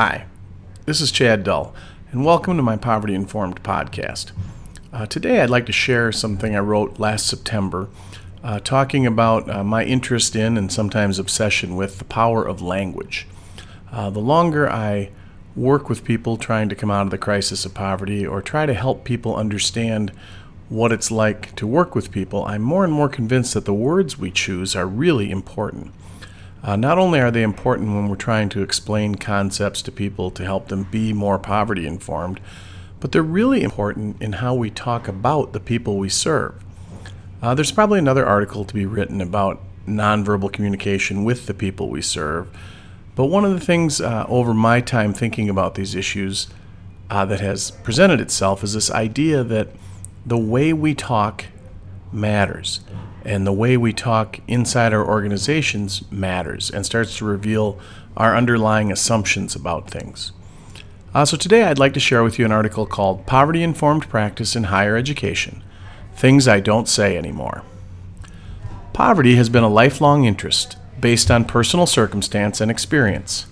Hi, this is Chad Dull, and welcome to my Poverty Informed podcast. Uh, today, I'd like to share something I wrote last September uh, talking about uh, my interest in and sometimes obsession with the power of language. Uh, the longer I work with people trying to come out of the crisis of poverty or try to help people understand what it's like to work with people, I'm more and more convinced that the words we choose are really important. Uh, not only are they important when we're trying to explain concepts to people to help them be more poverty informed, but they're really important in how we talk about the people we serve. Uh, there's probably another article to be written about nonverbal communication with the people we serve, but one of the things uh, over my time thinking about these issues uh, that has presented itself is this idea that the way we talk matters and the way we talk inside our organizations matters and starts to reveal our underlying assumptions about things. Uh, so, today I'd like to share with you an article called Poverty Informed Practice in Higher Education Things I Don't Say Anymore. Poverty has been a lifelong interest based on personal circumstance and experience.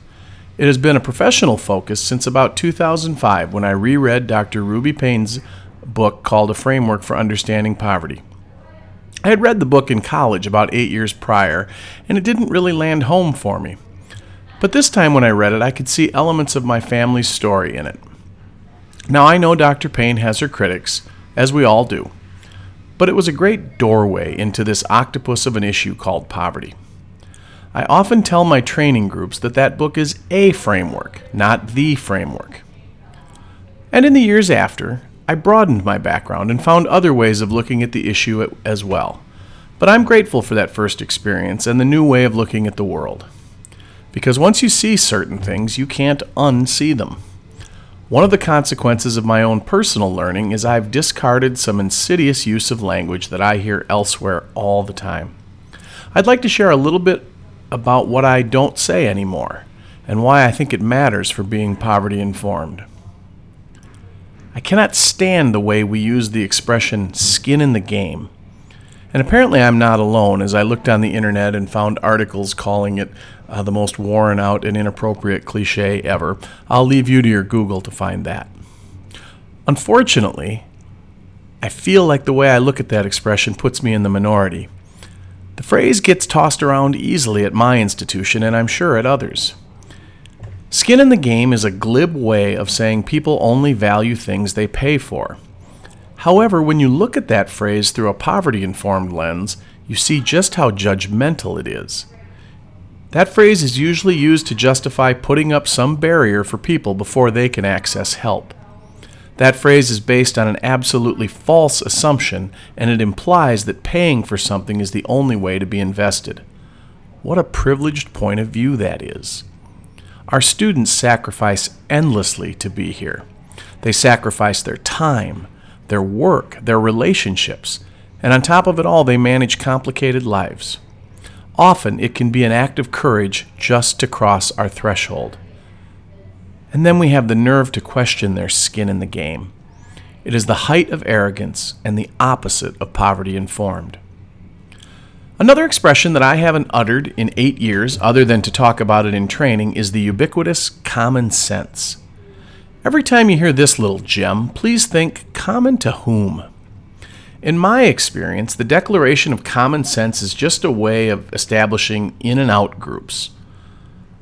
It has been a professional focus since about 2005 when I reread Dr. Ruby Payne's book called A Framework for Understanding Poverty. I had read the book in college about eight years prior, and it didn't really land home for me. But this time when I read it, I could see elements of my family's story in it. Now, I know Dr. Payne has her critics, as we all do, but it was a great doorway into this octopus of an issue called poverty. I often tell my training groups that that book is a framework, not the framework. And in the years after, I broadened my background and found other ways of looking at the issue as well. But I'm grateful for that first experience and the new way of looking at the world. Because once you see certain things, you can't unsee them. One of the consequences of my own personal learning is I've discarded some insidious use of language that I hear elsewhere all the time. I'd like to share a little bit about what I don't say anymore and why I think it matters for being poverty informed. I cannot stand the way we use the expression skin in the game. And apparently, I'm not alone as I looked on the internet and found articles calling it uh, the most worn out and inappropriate cliche ever. I'll leave you to your Google to find that. Unfortunately, I feel like the way I look at that expression puts me in the minority. The phrase gets tossed around easily at my institution, and I'm sure at others. Skin in the game is a glib way of saying people only value things they pay for. However, when you look at that phrase through a poverty informed lens, you see just how judgmental it is. That phrase is usually used to justify putting up some barrier for people before they can access help. That phrase is based on an absolutely false assumption, and it implies that paying for something is the only way to be invested. What a privileged point of view that is. Our students sacrifice endlessly to be here. They sacrifice their time, their work, their relationships, and on top of it all, they manage complicated lives. Often it can be an act of courage just to cross our threshold. And then we have the nerve to question their skin in the game. It is the height of arrogance and the opposite of poverty informed. Another expression that I haven't uttered in eight years, other than to talk about it in training, is the ubiquitous common sense. Every time you hear this little gem, please think common to whom? In my experience, the declaration of common sense is just a way of establishing in and out groups.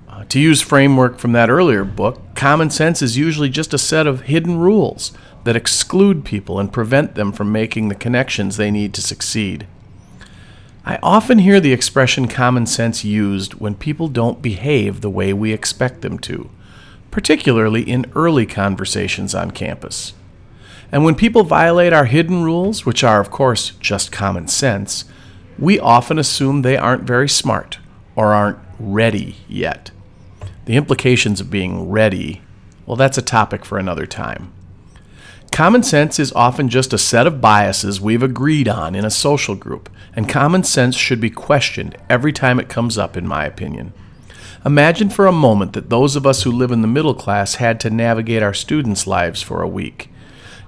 Uh, to use framework from that earlier book, common sense is usually just a set of hidden rules that exclude people and prevent them from making the connections they need to succeed. I often hear the expression common sense used when people don't behave the way we expect them to, particularly in early conversations on campus. And when people violate our hidden rules, which are, of course, just common sense, we often assume they aren't very smart or aren't ready yet. The implications of being ready, well, that's a topic for another time. Common sense is often just a set of biases we've agreed on in a social group, and common sense should be questioned every time it comes up, in my opinion. Imagine for a moment that those of us who live in the middle class had to navigate our students' lives for a week.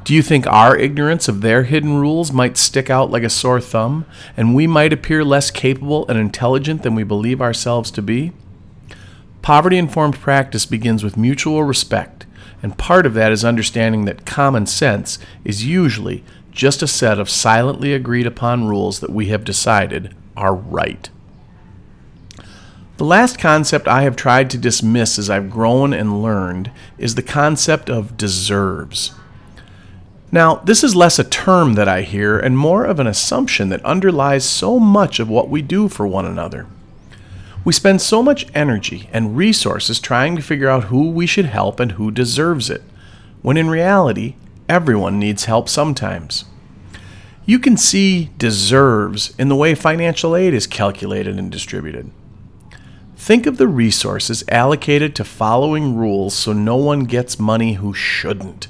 Do you think our ignorance of their hidden rules might stick out like a sore thumb, and we might appear less capable and intelligent than we believe ourselves to be? Poverty informed practice begins with mutual respect, and part of that is understanding that common sense is usually just a set of silently agreed upon rules that we have decided are right. The last concept I have tried to dismiss as I've grown and learned is the concept of deserves. Now, this is less a term that I hear and more of an assumption that underlies so much of what we do for one another. We spend so much energy and resources trying to figure out who we should help and who deserves it, when in reality, everyone needs help sometimes. You can see deserves in the way financial aid is calculated and distributed. Think of the resources allocated to following rules so no one gets money who shouldn't.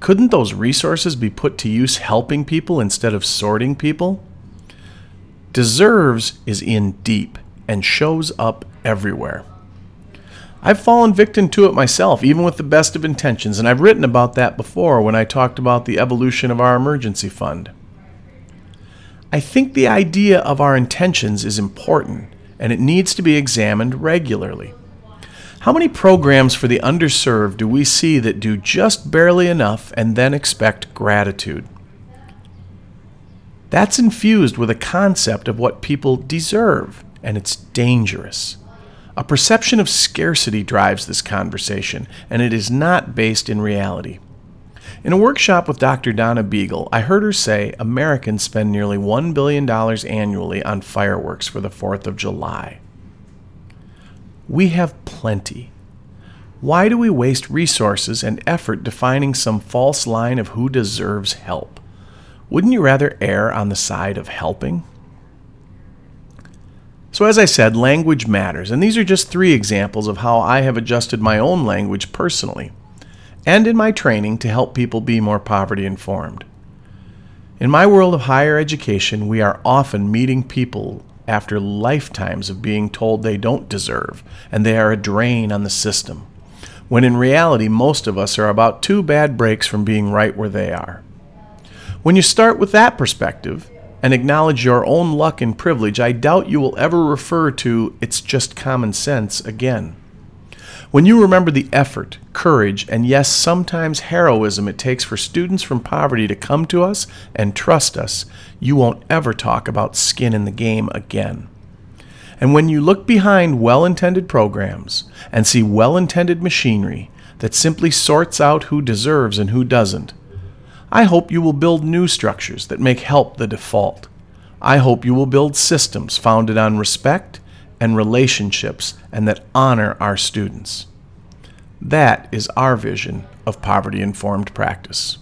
Couldn't those resources be put to use helping people instead of sorting people? Deserves is in deep and shows up everywhere. I've fallen victim to it myself, even with the best of intentions, and I've written about that before when I talked about the evolution of our emergency fund. I think the idea of our intentions is important, and it needs to be examined regularly. How many programs for the underserved do we see that do just barely enough and then expect gratitude? That's infused with a concept of what people deserve and it's dangerous. A perception of scarcity drives this conversation, and it is not based in reality. In a workshop with Dr. Donna Beegle, I heard her say Americans spend nearly $1 billion annually on fireworks for the 4th of July. We have plenty. Why do we waste resources and effort defining some false line of who deserves help? Wouldn't you rather err on the side of helping? So, as I said, language matters, and these are just three examples of how I have adjusted my own language personally and in my training to help people be more poverty informed. In my world of higher education, we are often meeting people after lifetimes of being told they don't deserve and they are a drain on the system, when in reality, most of us are about two bad breaks from being right where they are. When you start with that perspective, and acknowledge your own luck and privilege, I doubt you will ever refer to it's just common sense again. When you remember the effort, courage, and yes, sometimes heroism it takes for students from poverty to come to us and trust us, you won't ever talk about skin in the game again. And when you look behind well intended programs and see well intended machinery that simply sorts out who deserves and who doesn't, I hope you will build new structures that make help the default. I hope you will build systems founded on respect and relationships and that honor our students. That is our vision of poverty informed practice.